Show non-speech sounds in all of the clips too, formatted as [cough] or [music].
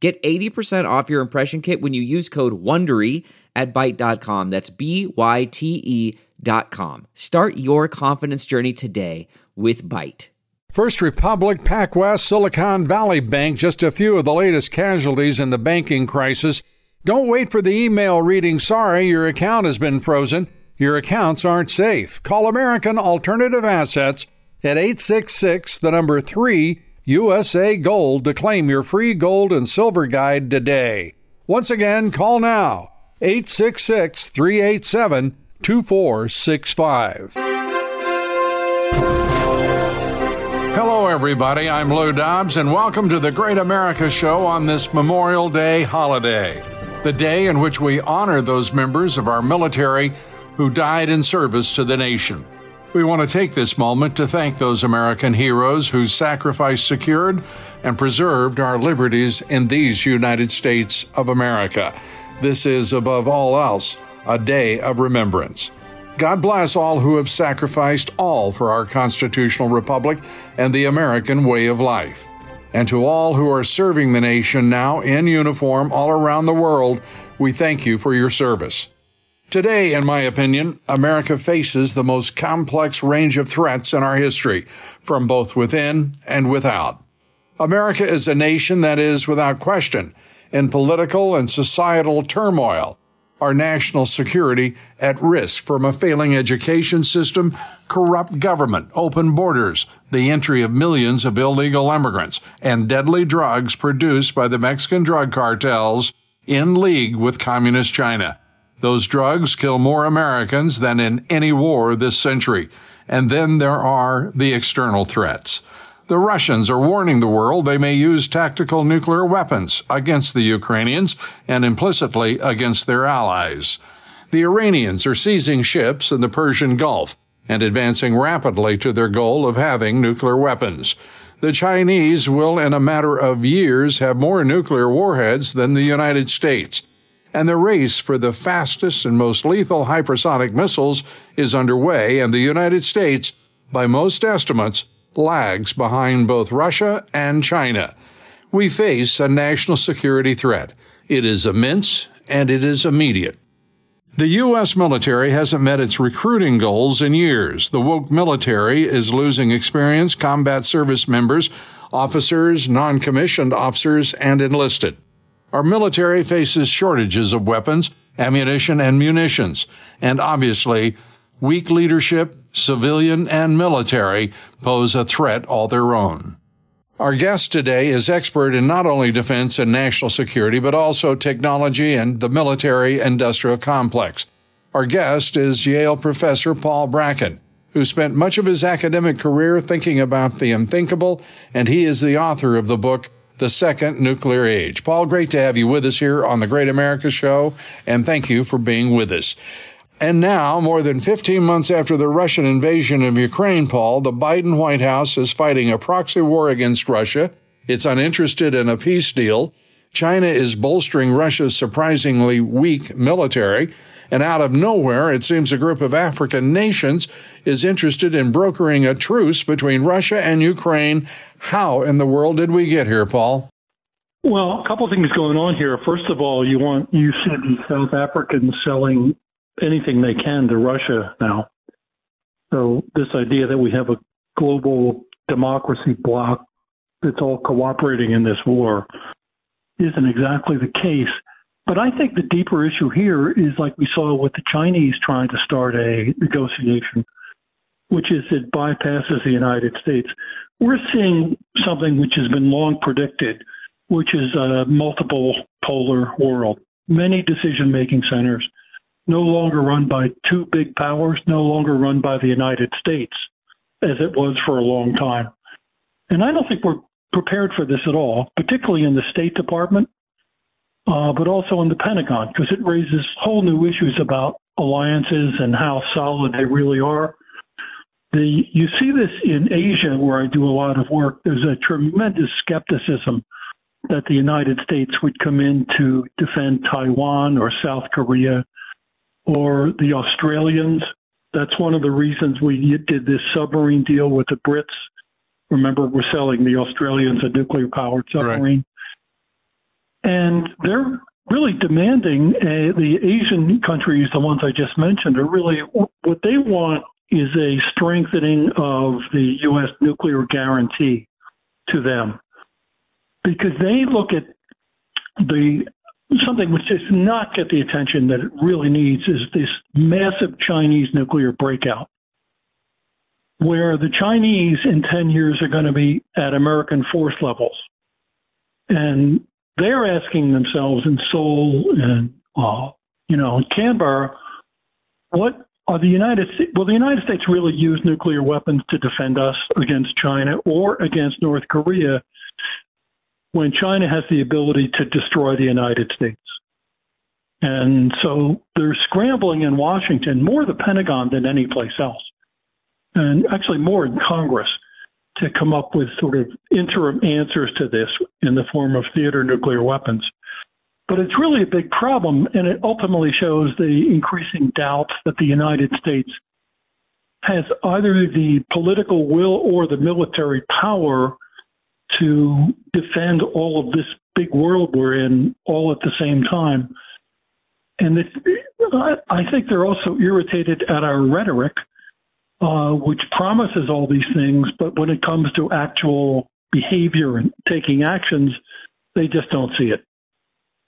Get 80% off your impression kit when you use code WONDERY at Byte.com. That's B-Y-T-E dot com. Start your confidence journey today with Byte. First Republic, PacWest, Silicon Valley Bank, just a few of the latest casualties in the banking crisis. Don't wait for the email reading, sorry, your account has been frozen. Your accounts aren't safe. Call American Alternative Assets at 866, the number 3, USA Gold to claim your free gold and silver guide today. Once again, call now 866 387 2465. Hello, everybody. I'm Lou Dobbs, and welcome to the Great America Show on this Memorial Day holiday, the day in which we honor those members of our military who died in service to the nation. We want to take this moment to thank those American heroes whose sacrifice secured and preserved our liberties in these United States of America. This is, above all else, a day of remembrance. God bless all who have sacrificed all for our constitutional republic and the American way of life. And to all who are serving the nation now in uniform all around the world, we thank you for your service. Today, in my opinion, America faces the most complex range of threats in our history, from both within and without. America is a nation that is, without question, in political and societal turmoil, our national security at risk from a failing education system, corrupt government, open borders, the entry of millions of illegal immigrants, and deadly drugs produced by the Mexican drug cartels in league with Communist China. Those drugs kill more Americans than in any war this century. And then there are the external threats. The Russians are warning the world they may use tactical nuclear weapons against the Ukrainians and implicitly against their allies. The Iranians are seizing ships in the Persian Gulf and advancing rapidly to their goal of having nuclear weapons. The Chinese will, in a matter of years, have more nuclear warheads than the United States and the race for the fastest and most lethal hypersonic missiles is underway, and the United States, by most estimates, lags behind both Russia and China. We face a national security threat. It is immense and it is immediate. The U.S. military hasn't met its recruiting goals in years. The woke military is losing experienced combat service members, officers, non commissioned officers, and enlisted. Our military faces shortages of weapons, ammunition, and munitions, and obviously, weak leadership, civilian and military, pose a threat all their own. Our guest today is expert in not only defense and national security, but also technology and the military industrial complex. Our guest is Yale professor Paul Bracken, who spent much of his academic career thinking about the unthinkable, and he is the author of the book the second nuclear age. Paul, great to have you with us here on the Great America Show, and thank you for being with us. And now, more than 15 months after the Russian invasion of Ukraine, Paul, the Biden White House is fighting a proxy war against Russia. It's uninterested in a peace deal. China is bolstering Russia's surprisingly weak military. And out of nowhere, it seems a group of African nations is interested in brokering a truce between Russia and Ukraine. How in the world did we get here, Paul? Well, a couple of things going on here. First of all, you want you see South Africans selling anything they can to Russia now. So this idea that we have a global democracy bloc that's all cooperating in this war isn't exactly the case. But I think the deeper issue here is like we saw with the Chinese trying to start a negotiation, which is it bypasses the United States. We're seeing something which has been long predicted, which is a multiple polar world. Many decision making centers no longer run by two big powers, no longer run by the United States, as it was for a long time. And I don't think we're prepared for this at all, particularly in the State Department uh, but also in the Pentagon, because it raises whole new issues about alliances and how solid they really are. The, you see this in Asia, where I do a lot of work. There's a tremendous skepticism that the United States would come in to defend Taiwan or South Korea or the Australians. That's one of the reasons we did this submarine deal with the Brits. Remember, we're selling the Australians a nuclear powered submarine. And they're really demanding uh, the Asian countries, the ones I just mentioned, are really what they want is a strengthening of the U.S. nuclear guarantee to them because they look at the something which does not get the attention that it really needs is this massive Chinese nuclear breakout, where the Chinese in 10 years are going to be at American force levels. And they're asking themselves in Seoul and, uh, you know, in Canberra, what are the United States, will the United States really use nuclear weapons to defend us against China or against North Korea when China has the ability to destroy the United States. And so they're scrambling in Washington, more the Pentagon than any place else, and actually more in Congress to come up with sort of interim answers to this in the form of theater nuclear weapons. But it's really a big problem, and it ultimately shows the increasing doubts that the United States has either the political will or the military power to defend all of this big world we're in all at the same time. And I think they're also irritated at our rhetoric, uh, which promises all these things, but when it comes to actual behavior and taking actions, they just don't see it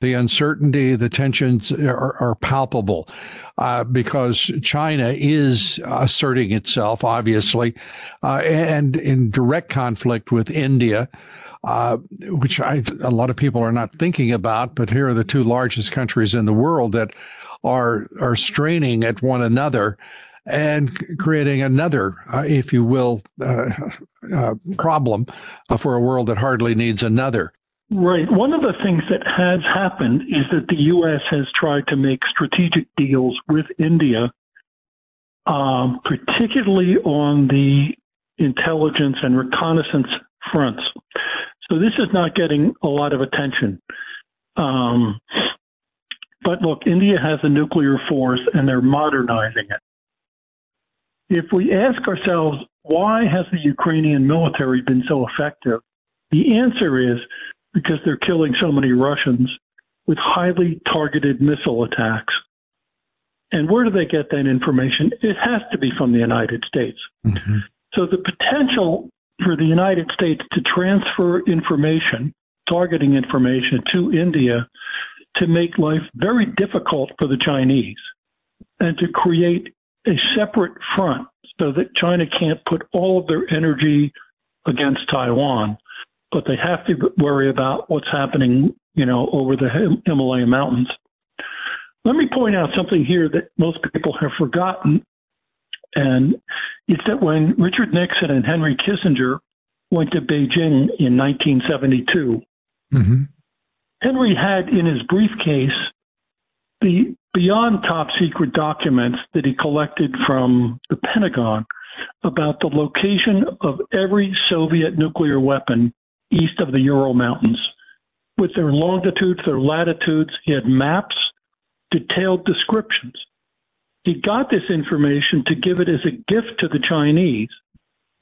the uncertainty, the tensions are, are palpable uh, because China is asserting itself, obviously, uh, and in direct conflict with India. Uh, which I, a lot of people are not thinking about, but here are the two largest countries in the world that are are straining at one another and creating another, uh, if you will, uh, uh, problem for a world that hardly needs another. Right. One of the things that has happened is that the U.S. has tried to make strategic deals with India, um, particularly on the intelligence and reconnaissance fronts. So this is not getting a lot of attention. Um, but look, India has a nuclear force and they're modernizing it. If we ask ourselves, why has the Ukrainian military been so effective? The answer is because they're killing so many Russians with highly targeted missile attacks. And where do they get that information? It has to be from the United States. Mm-hmm. So the potential for the United States to transfer information, targeting information to India to make life very difficult for the Chinese and to create a separate front so that China can't put all of their energy against Taiwan but they have to worry about what's happening, you know, over the Himalaya mountains. Let me point out something here that most people have forgotten, and it's that when Richard Nixon and Henry Kissinger went to Beijing in 1972, mm-hmm. Henry had in his briefcase the beyond top secret documents that he collected from the Pentagon about the location of every Soviet nuclear weapon east of the Ural Mountains. With their longitudes, their latitudes, he had maps, detailed descriptions. He got this information to give it as a gift to the Chinese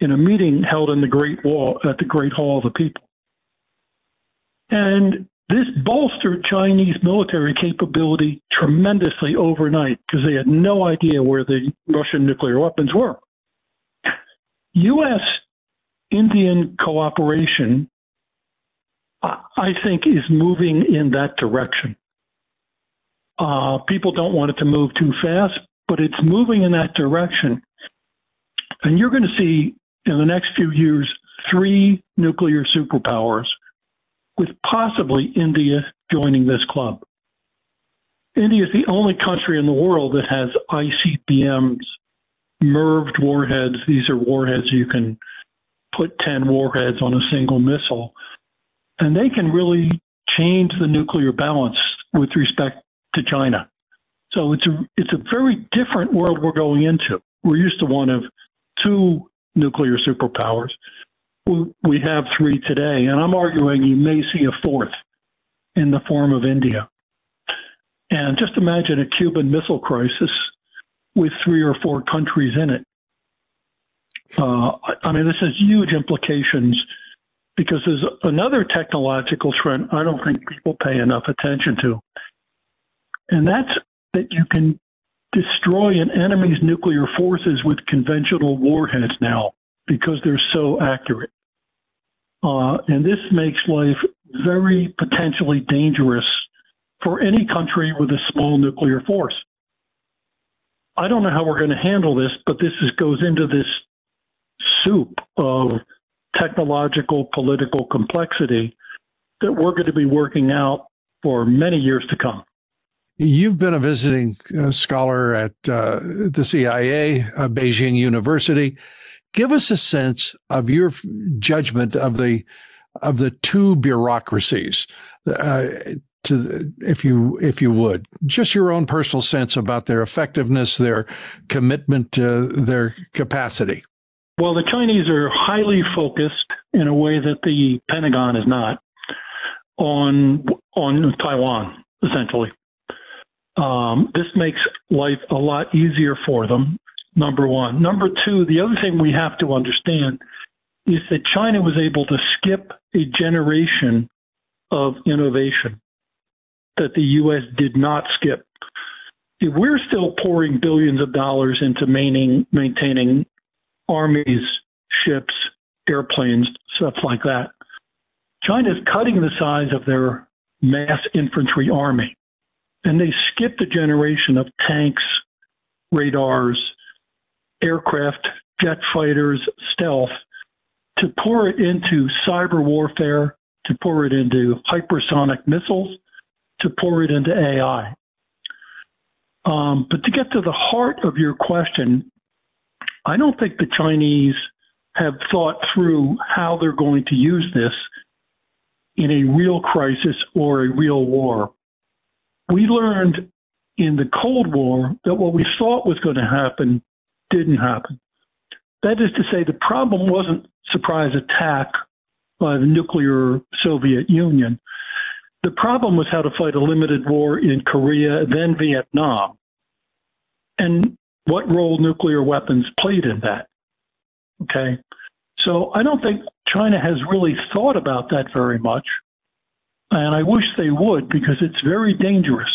in a meeting held in the Great Wall at the Great Hall of the People. And this bolstered Chinese military capability tremendously overnight because they had no idea where the Russian nuclear weapons were. U.S. Indian cooperation I think is moving in that direction. Uh, people don't want it to move too fast, but it's moving in that direction. And you're going to see in the next few years three nuclear superpowers, with possibly India joining this club. India is the only country in the world that has ICBMs, MIRVed warheads. These are warheads you can put 10 warheads on a single missile and they can really change the nuclear balance with respect to China. So it's a it's a very different world we're going into. We're used to one of two nuclear superpowers. We have three today, and I'm arguing you may see a fourth in the form of India. And just imagine a Cuban Missile Crisis with three or four countries in it. Uh, I mean, this has huge implications because there's another technological trend I don't think people pay enough attention to. And that's that you can destroy an enemy's nuclear forces with conventional warheads now because they're so accurate. Uh, and this makes life very potentially dangerous for any country with a small nuclear force. I don't know how we're going to handle this, but this is, goes into this soup of technological, political complexity that we're going to be working out for many years to come. You've been a visiting uh, scholar at uh, the CIA, uh, Beijing University. Give us a sense of your judgment of the of the two bureaucracies, uh, to if you if you would, just your own personal sense about their effectiveness, their commitment, to their capacity. Well, the Chinese are highly focused in a way that the Pentagon is not on on Taiwan, essentially. Um, this makes life a lot easier for them. Number one. Number two, the other thing we have to understand is that China was able to skip a generation of innovation that the U.S. did not skip. We're still pouring billions of dollars into maintaining, maintaining armies, ships, airplanes, stuff like that. China is cutting the size of their mass infantry army. And they skipped a generation of tanks, radars, aircraft, jet fighters, stealth, to pour it into cyber warfare, to pour it into hypersonic missiles, to pour it into AI. Um, but to get to the heart of your question, I don't think the Chinese have thought through how they're going to use this in a real crisis or a real war. We learned in the Cold War that what we thought was going to happen didn't happen. That is to say, the problem wasn't surprise attack by the nuclear Soviet Union. The problem was how to fight a limited war in Korea, then Vietnam. And what role nuclear weapons played in that. Okay. So I don't think China has really thought about that very much. And I wish they would because it's very dangerous.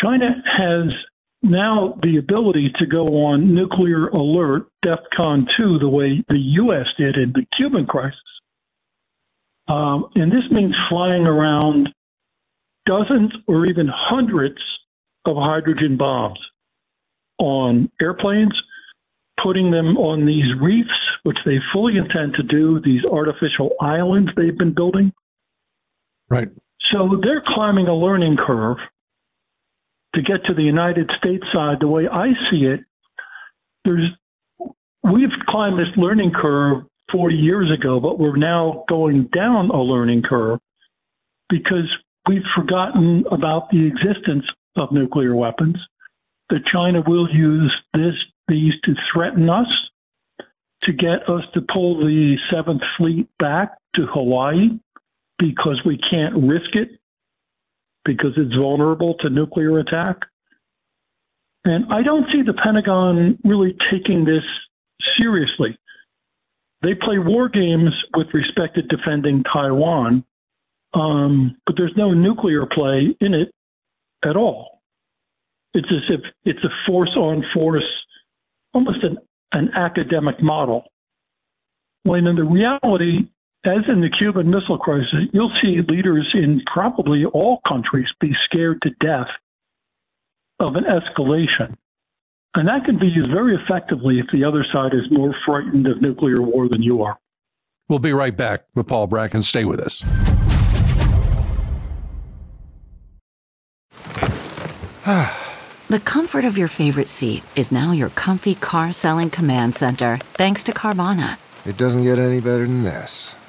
China has now the ability to go on nuclear alert, DEFCON 2, the way the U.S. did in the Cuban crisis. Um, and this means flying around dozens or even hundreds of hydrogen bombs on airplanes, putting them on these reefs, which they fully intend to do, these artificial islands they've been building. Right. So they're climbing a learning curve to get to the United States side. The way I see it, there's we've climbed this learning curve 40 years ago, but we're now going down a learning curve because we've forgotten about the existence of nuclear weapons that China will use this these to threaten us, to get us to pull the Seventh Fleet back to Hawaii because we can't risk it because it's vulnerable to nuclear attack. And I don't see the Pentagon really taking this seriously. They play war games with respect to defending Taiwan, um, but there's no nuclear play in it at all. It's as if it's a force on force, almost an, an academic model. When in the reality, as in the Cuban Missile Crisis, you'll see leaders in probably all countries be scared to death of an escalation. And that can be used very effectively if the other side is more frightened of nuclear war than you are. We'll be right back with Paul Bracken. Stay with us. [sighs] The comfort of your favorite seat is now your comfy car selling command center, thanks to Carvana. It doesn't get any better than this.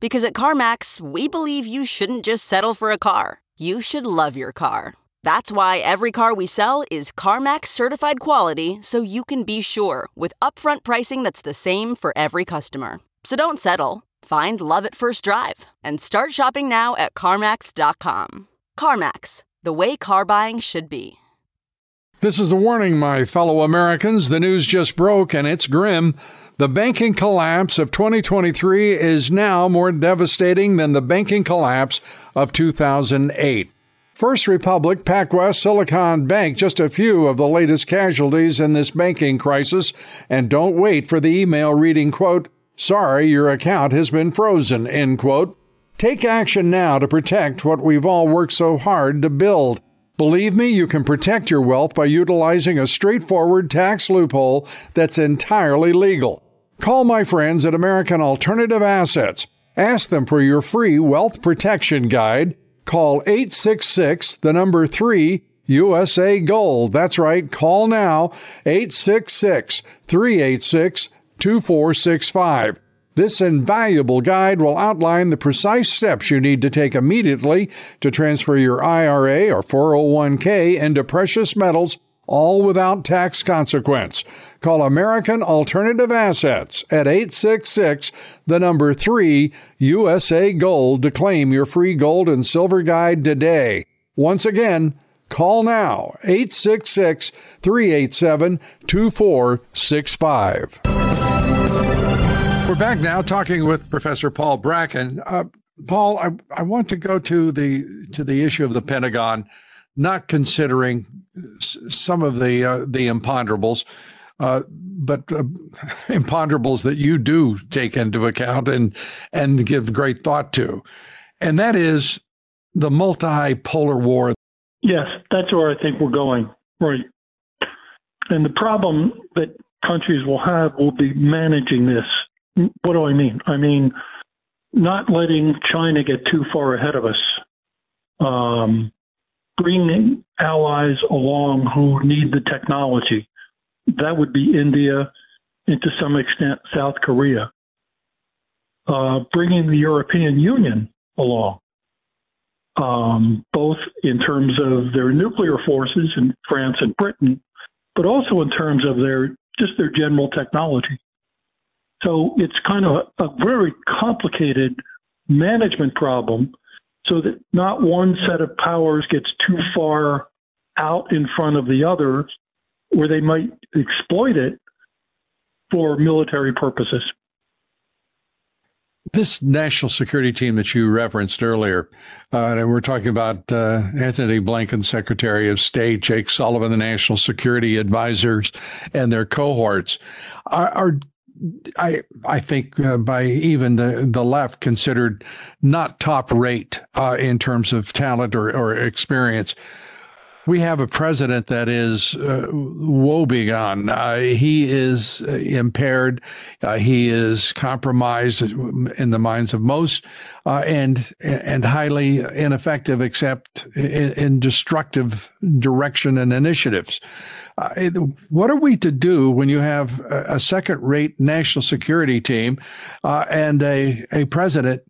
Because at CarMax, we believe you shouldn't just settle for a car, you should love your car. That's why every car we sell is CarMax certified quality so you can be sure with upfront pricing that's the same for every customer. So don't settle. Find love at first drive and start shopping now at CarMax.com. CarMax, the way car buying should be. This is a warning, my fellow Americans. The news just broke and it's grim. The banking collapse of 2023 is now more devastating than the banking collapse of 2008. First Republic, PacWest, Silicon Bank, just a few of the latest casualties in this banking crisis. And don't wait for the email reading, quote, sorry, your account has been frozen, end quote. Take action now to protect what we've all worked so hard to build. Believe me, you can protect your wealth by utilizing a straightforward tax loophole that's entirely legal. Call my friends at American Alternative Assets. Ask them for your free wealth protection guide. Call 866 the number 3 USA Gold. That's right, call now 866 386 2465. This invaluable guide will outline the precise steps you need to take immediately to transfer your IRA or 401k into precious metals all without tax consequence. Call American Alternative Assets at 866 the number 3 USA Gold to claim your free gold and silver guide today. Once again, call now 866 387 2465. We're back now talking with Professor Paul Bracken. Uh, Paul, I, I want to go to the to the issue of the Pentagon not considering some of the uh, the imponderables, uh, but uh, [laughs] imponderables that you do take into account and and give great thought to, and that is the multipolar war. Yes, that's where I think we're going. Right, and the problem that countries will have will be managing this. What do I mean? I mean not letting China get too far ahead of us. Um, bringing allies along who need the technology. That would be India and to some extent South Korea. Uh, bringing the European Union along, um, both in terms of their nuclear forces in France and Britain, but also in terms of their just their general technology. So it's kind of a, a very complicated management problem so that not one set of powers gets too far out in front of the other where they might exploit it for military purposes. This national security team that you referenced earlier, uh, and we're talking about uh, Antony Blinken, Secretary of State, Jake Sullivan, the national security advisors, and their cohorts, are, are I I think uh, by even the the left considered not top rate uh, in terms of talent or, or experience. We have a president that is uh, woebegone. Uh, he is uh, impaired. Uh, he is compromised in the minds of most, and and highly ineffective, except in, in destructive direction and initiatives. Uh, what are we to do when you have a, a second-rate national security team uh, and a a president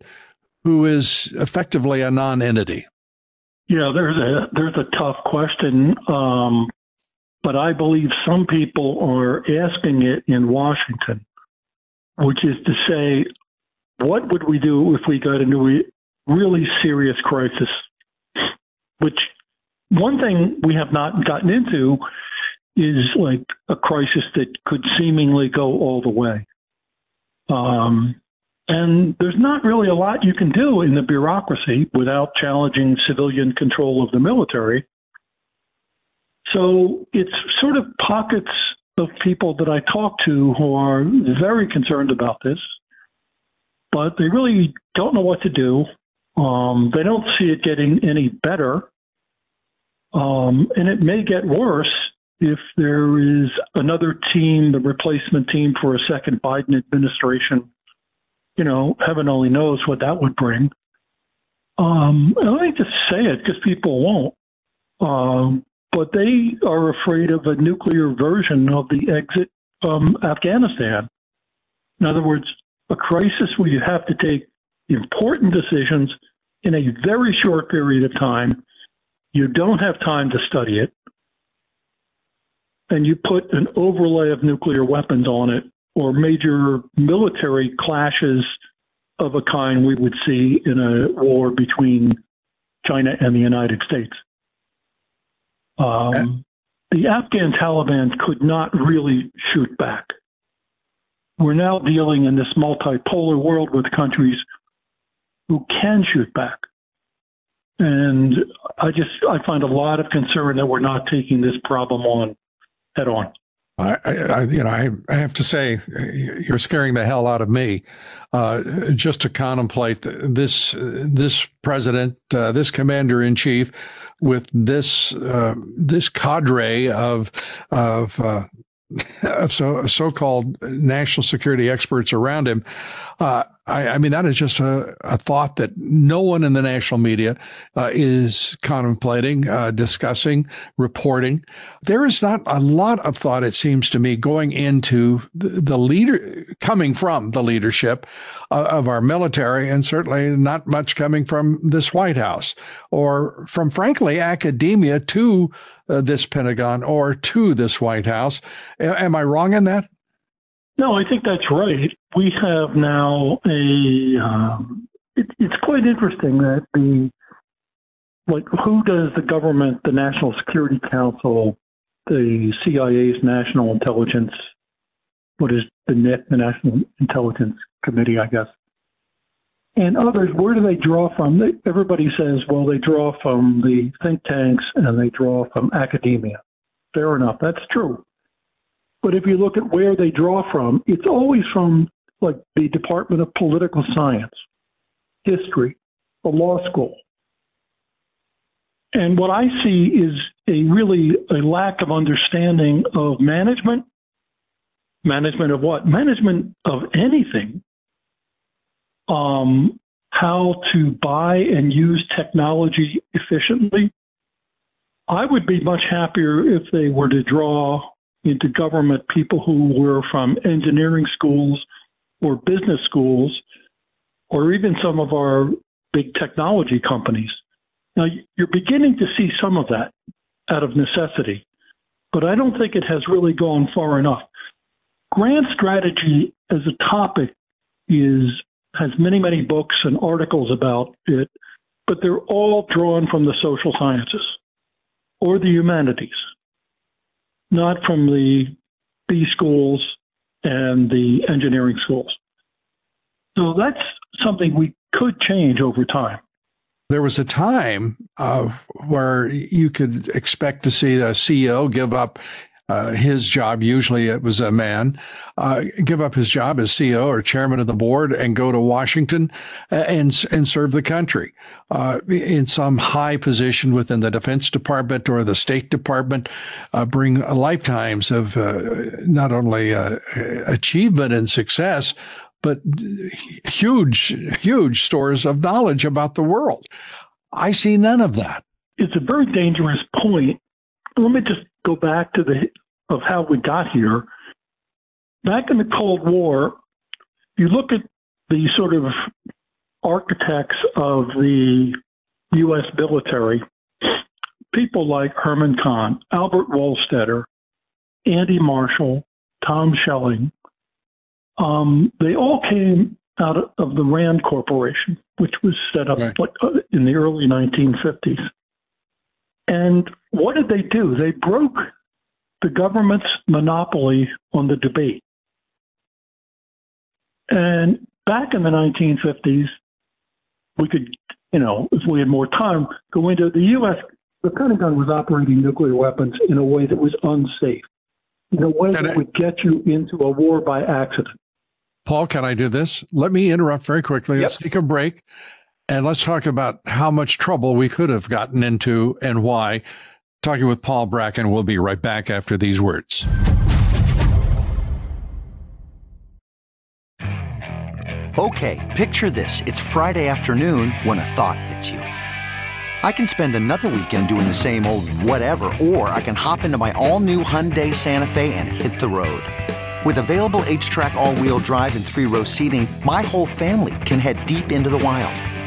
who is effectively a non-entity? Yeah, there's a there's a tough question, um, but I believe some people are asking it in Washington, which is to say, what would we do if we got into a really serious crisis? Which one thing we have not gotten into is like a crisis that could seemingly go all the way. Um, and there's not really a lot you can do in the bureaucracy without challenging civilian control of the military. So it's sort of pockets of people that I talk to who are very concerned about this, but they really don't know what to do. Um, they don't see it getting any better. Um, and it may get worse if there is another team, the replacement team for a second Biden administration. You know, heaven only knows what that would bring. Um, and let me just say it because people won't. Um, but they are afraid of a nuclear version of the exit from Afghanistan. In other words, a crisis where you have to take important decisions in a very short period of time. You don't have time to study it. And you put an overlay of nuclear weapons on it or major military clashes of a kind we would see in a war between China and the United States. Um, the Afghan Taliban could not really shoot back. We're now dealing in this multipolar world with countries who can shoot back. And I just I find a lot of concern that we're not taking this problem on head on. I, I, you know, I, I have to say, you're scaring the hell out of me, uh, just to contemplate this this president, uh, this commander in chief, with this uh, this cadre of of uh, [laughs] of so so-called national security experts around him. Uh, I, I, mean, that is just a, a, thought that no one in the national media uh, is contemplating, uh, discussing, reporting. There is not a lot of thought, it seems to me, going into the, the leader, coming from the leadership uh, of our military, and certainly not much coming from this White House or from, frankly, academia to uh, this Pentagon or to this White House. Am I wrong in that? No, I think that's right. We have now a. Um, it, it's quite interesting that the like who does the government, the National Security Council, the CIA's National Intelligence, what is the NIC, the National Intelligence Committee, I guess, and others. Where do they draw from? They, everybody says, well, they draw from the think tanks and they draw from academia. Fair enough, that's true. But if you look at where they draw from, it's always from like the Department of Political Science, history, the law school. And what I see is a really a lack of understanding of management. Management of what? Management of anything. Um, how to buy and use technology efficiently. I would be much happier if they were to draw into government people who were from engineering schools or business schools or even some of our big technology companies. Now, you're beginning to see some of that out of necessity, but I don't think it has really gone far enough. Grand strategy as a topic is has many, many books and articles about it, but they're all drawn from the social sciences or the humanities not from the B schools and the engineering schools. So that's something we could change over time. There was a time uh, where you could expect to see the CEO give up uh, his job, usually it was a man, uh, give up his job as CEO or chairman of the board and go to Washington uh, and and serve the country uh, in some high position within the Defense Department or the State Department, uh, bring lifetimes of not only achievement and success, but huge, huge stores of knowledge about the world. I see none of that. It's a very dangerous point. Let me just go back to the of how we got here. Back in the Cold War, you look at the sort of architects of the U.S. military, people like Herman Kahn, Albert Wohlstetter, Andy Marshall, Tom Schelling, um, they all came out of the Rand Corporation, which was set up right. in the early 1950s. And what did they do? They broke the government's monopoly on the debate. And back in the 1950s, we could, you know, if we had more time, go into the U.S. The Pentagon was operating nuclear weapons in a way that was unsafe, in a way that would get you into a war by accident. Paul, can I do this? Let me interrupt very quickly. Yep. Let's take a break. And let's talk about how much trouble we could have gotten into and why. Talking with Paul Bracken. We'll be right back after these words. Okay, picture this. It's Friday afternoon when a thought hits you. I can spend another weekend doing the same old whatever, or I can hop into my all new Hyundai Santa Fe and hit the road. With available H-Track all-wheel drive and three-row seating, my whole family can head deep into the wild.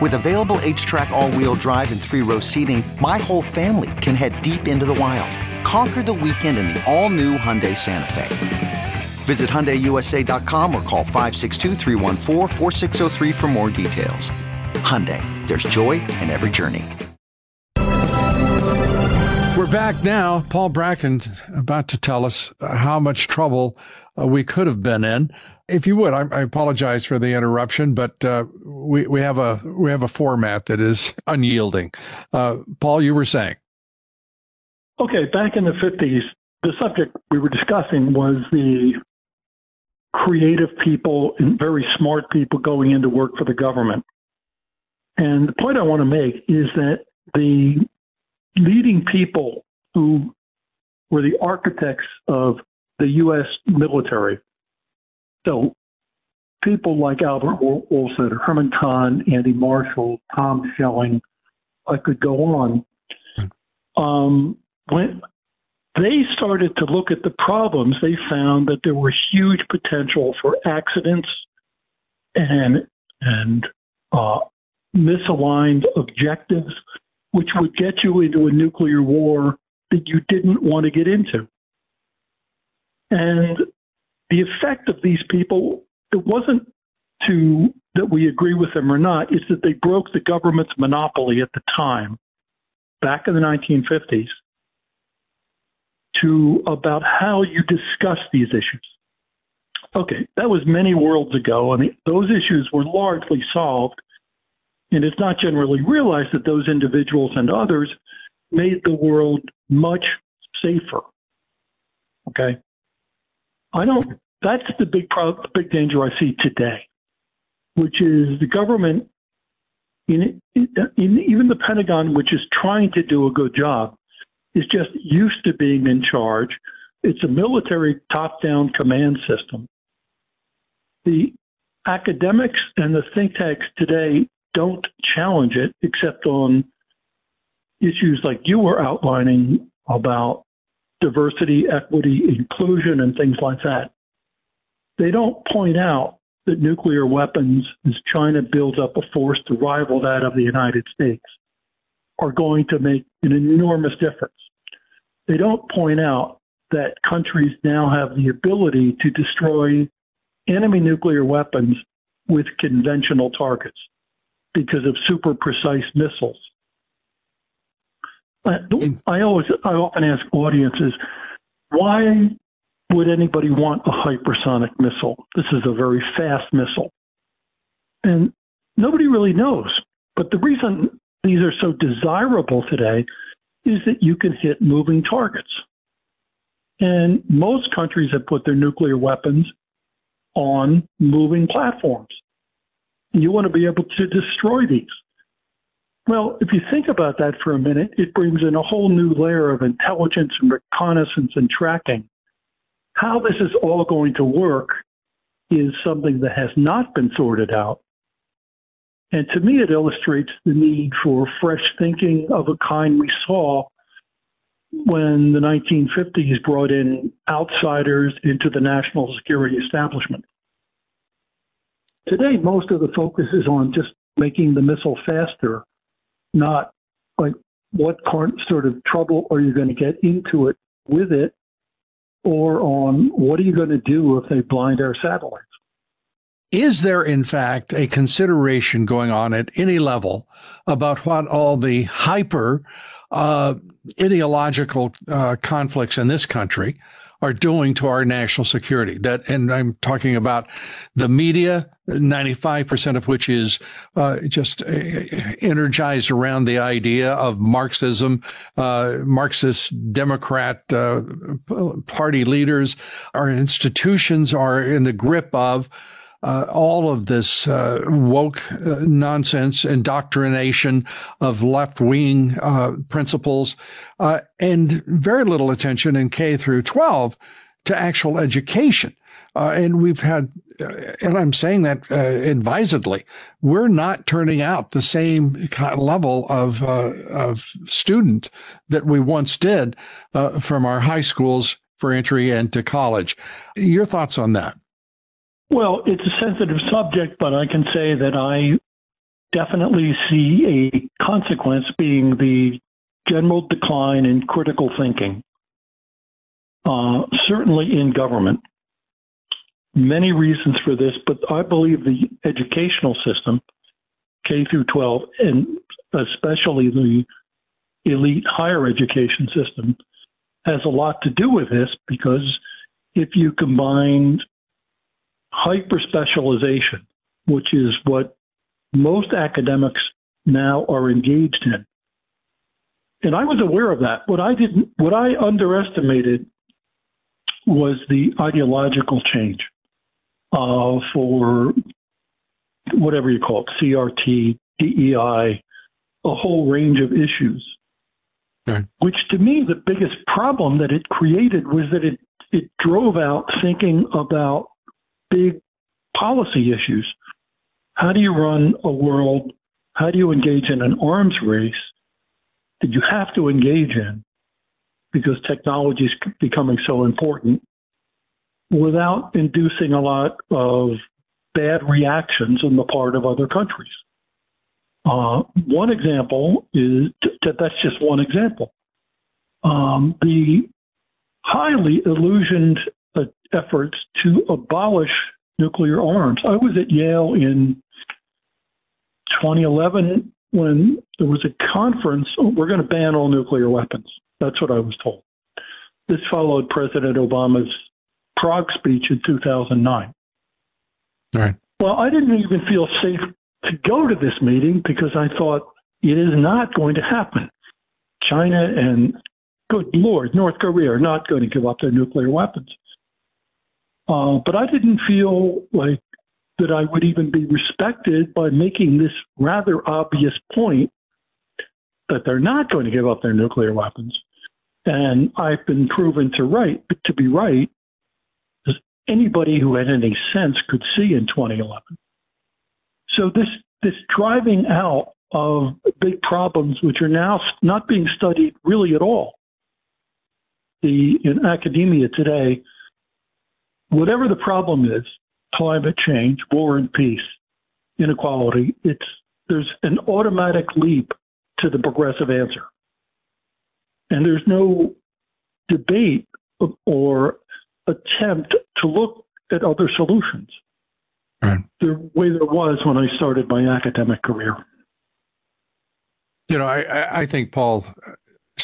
With available H-Track all-wheel drive and three-row seating, my whole family can head deep into the wild. Conquer the weekend in the all-new Hyundai Santa Fe. Visit HyundaiUSA.com or call 562 for more details. Hyundai, there's joy in every journey. We're back now. Paul Bracken about to tell us how much trouble uh, we could have been in. If you would, I, I apologize for the interruption, but uh, we we have a we have a format that is unyielding. Uh, Paul, you were saying. Okay, back in the fifties, the subject we were discussing was the creative people and very smart people going into work for the government. And the point I want to make is that the leading people who were the architects of the U.S. military, so people like Albert Wohlstetter, Herman Kahn, Andy Marshall, Tom Schelling, I could go on. Um, when they started to look at the problems, they found that there were huge potential for accidents and and uh, misaligned objectives, which would get you into a nuclear war that you didn't want to get into. And the effect of these people, it wasn't to that we agree with them or not, it's that they broke the government's monopoly at the time, back in the 1950s to about how you discuss these issues. Okay, that was many worlds ago, and those issues were largely solved. And it's not generally realized that those individuals and others made the world much safer. Okay, I don't. That's the big problem, big danger I see today, which is the government, in, in, in even the Pentagon, which is trying to do a good job, is just used to being in charge. It's a military top down command system. The academics and the think tanks today don't challenge it except on issues like you were outlining about diversity, equity, inclusion, and things like that. They don't point out that nuclear weapons, as China builds up a force to rival that of the United States, are going to make an enormous difference. They don't point out that countries now have the ability to destroy enemy nuclear weapons with conventional targets because of super precise missiles. Uh, I always, I often ask audiences, why would anybody want a hypersonic missile? This is a very fast missile. And nobody really knows. But the reason these are so desirable today is that you can hit moving targets. And most countries have put their nuclear weapons on moving platforms. You want to be able to destroy these. Well, if you think about that for a minute, it brings in a whole new layer of intelligence and reconnaissance and tracking. How this is all going to work is something that has not been sorted out. And to me, it illustrates the need for fresh thinking of a kind we saw when the 1950s brought in outsiders into the national security establishment. Today, most of the focus is on just making the missile faster, not like what sort of trouble are you going to get into it with it, or on what are you going to do if they blind our satellites. Is there, in fact, a consideration going on at any level about what all the hyper uh, ideological uh, conflicts in this country are doing to our national security. That, and I'm talking about the media, 95% of which is uh, just uh, energized around the idea of Marxism, uh, Marxist Democrat uh, party leaders. Our institutions are in the grip of uh, all of this uh, woke uh, nonsense, indoctrination of left wing uh, principles, uh, and very little attention in K through 12 to actual education. And we've had, and I'm saying that advisedly, we're not turning out the same kind of level of of student that we once did from our high schools for entry into college. Your thoughts on that? Well, it's a sensitive subject, but I can say that I definitely see a consequence being the general decline in critical thinking, uh, certainly in government. Many reasons for this, but I believe the educational system, K through 12, and especially the elite higher education system, has a lot to do with this because if you combine hyper specialization, which is what most academics now are engaged in. And I was aware of that. What I didn't, what I underestimated was the ideological change uh, for whatever you call it, CRT, DEI, a whole range of issues. Which to me, the biggest problem that it created was that it, it drove out thinking about big policy issues. How do you run a world? How do you engage in an arms race that you have to engage in because technology is becoming so important without inducing a lot of bad reactions on the part of other countries? Uh, one example is that that's just one example. Um, the highly illusioned Uh, efforts to abolish nuclear arms. I was at Yale in 2011 when there was a conference. Oh, we're going to ban all nuclear weapons. That's what I was told. This followed President Obama's Prague speech in 2009. All right. Well, I didn't even feel safe to go to this meeting because I thought it is not going to happen. China and, good Lord, North Korea are not going to give up their nuclear weapons. Uh, but I didn't feel like that I would even be respected by making this rather obvious point that they're not going to give up their nuclear weapons. And I've been proven to right to be right. As anybody who had any sense could see in 2011. So this this driving out of big problems, which are now not being studied really at all. The in academia today, whatever the problem is, climate change, war and peace, inequality, it's there's an automatic leap to the progressive answer. And there's no debate or attempt to look at other solutions right. the way there was when I started my academic career. You know, I, I think, Paul,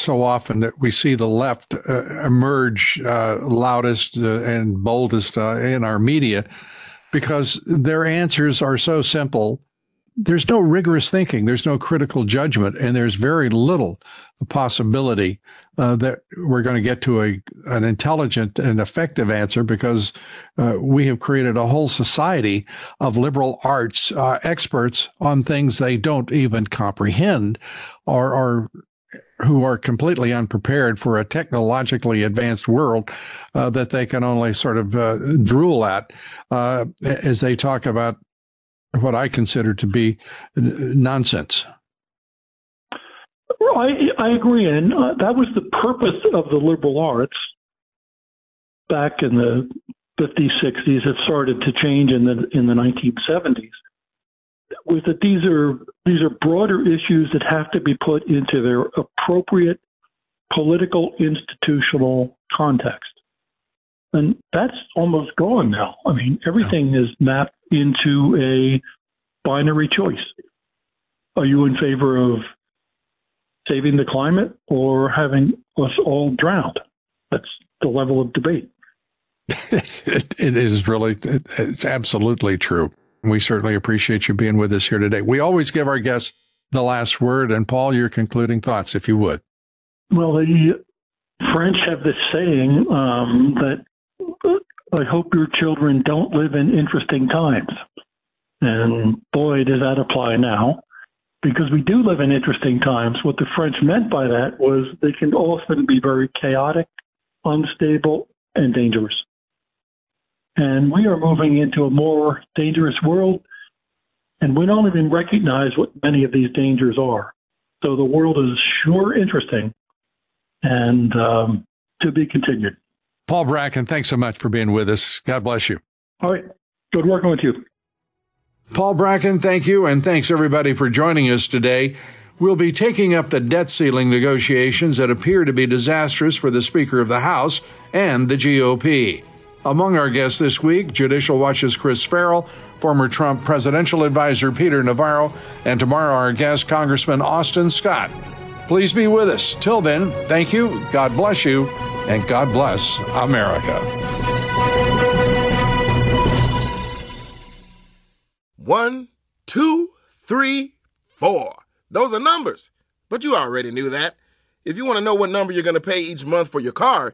so often that we see the left uh, emerge uh, loudest uh, and boldest uh, in our media because their answers are so simple. There's no rigorous thinking, there's no critical judgment, and there's very little possibility uh, that we're going to get to a an intelligent and effective answer because we have created a whole society of liberal arts experts on things they don't even comprehend or, or who are completely unprepared for a technologically advanced world uh, that they can only sort of uh, drool at uh, as they talk about what I consider to be nonsense. I, I agree, and uh, that was the purpose of the liberal arts back in the 50s, 60s. It started to change in the in the 1970s was that these are these are broader issues that have to be put into their appropriate political institutional context. And that's almost gone now. I mean, everything is mapped into a binary choice. Are you in favor of saving the climate or having us all drowned. That's the level of debate. [laughs] it is really, it's absolutely true. We certainly appreciate you being with us here today. We always give our guests the last word. And Paul, your concluding thoughts, if you would. Well, the French have this saying um, that I hope your children don't live in interesting times. And boy, does that apply now because we do live in interesting times. What the French meant by that was they can often be very chaotic, unstable, and dangerous. And we are moving into a more dangerous world, and we don't even recognize what many of these dangers are. So the world is sure interesting and um, to be continued. Paul Bracken, thanks so much for being with us. God bless you. All right. Good working with you. Paul Bracken, thank you, and thanks everybody for joining us today. We'll be taking up the debt ceiling negotiations that appear to be disastrous for the Speaker of the House and the GOP. Among our guests this week, Judicial Watch's Chris Farrell, former Trump presidential advisor Peter Navarro, and tomorrow our guest, Congressman Austin Scott. Please be with us. Till then, thank you, God bless you, and God bless America. One, two, three, four. Those are numbers. But you already knew that. If you want to know what number you're going to pay each month for your car,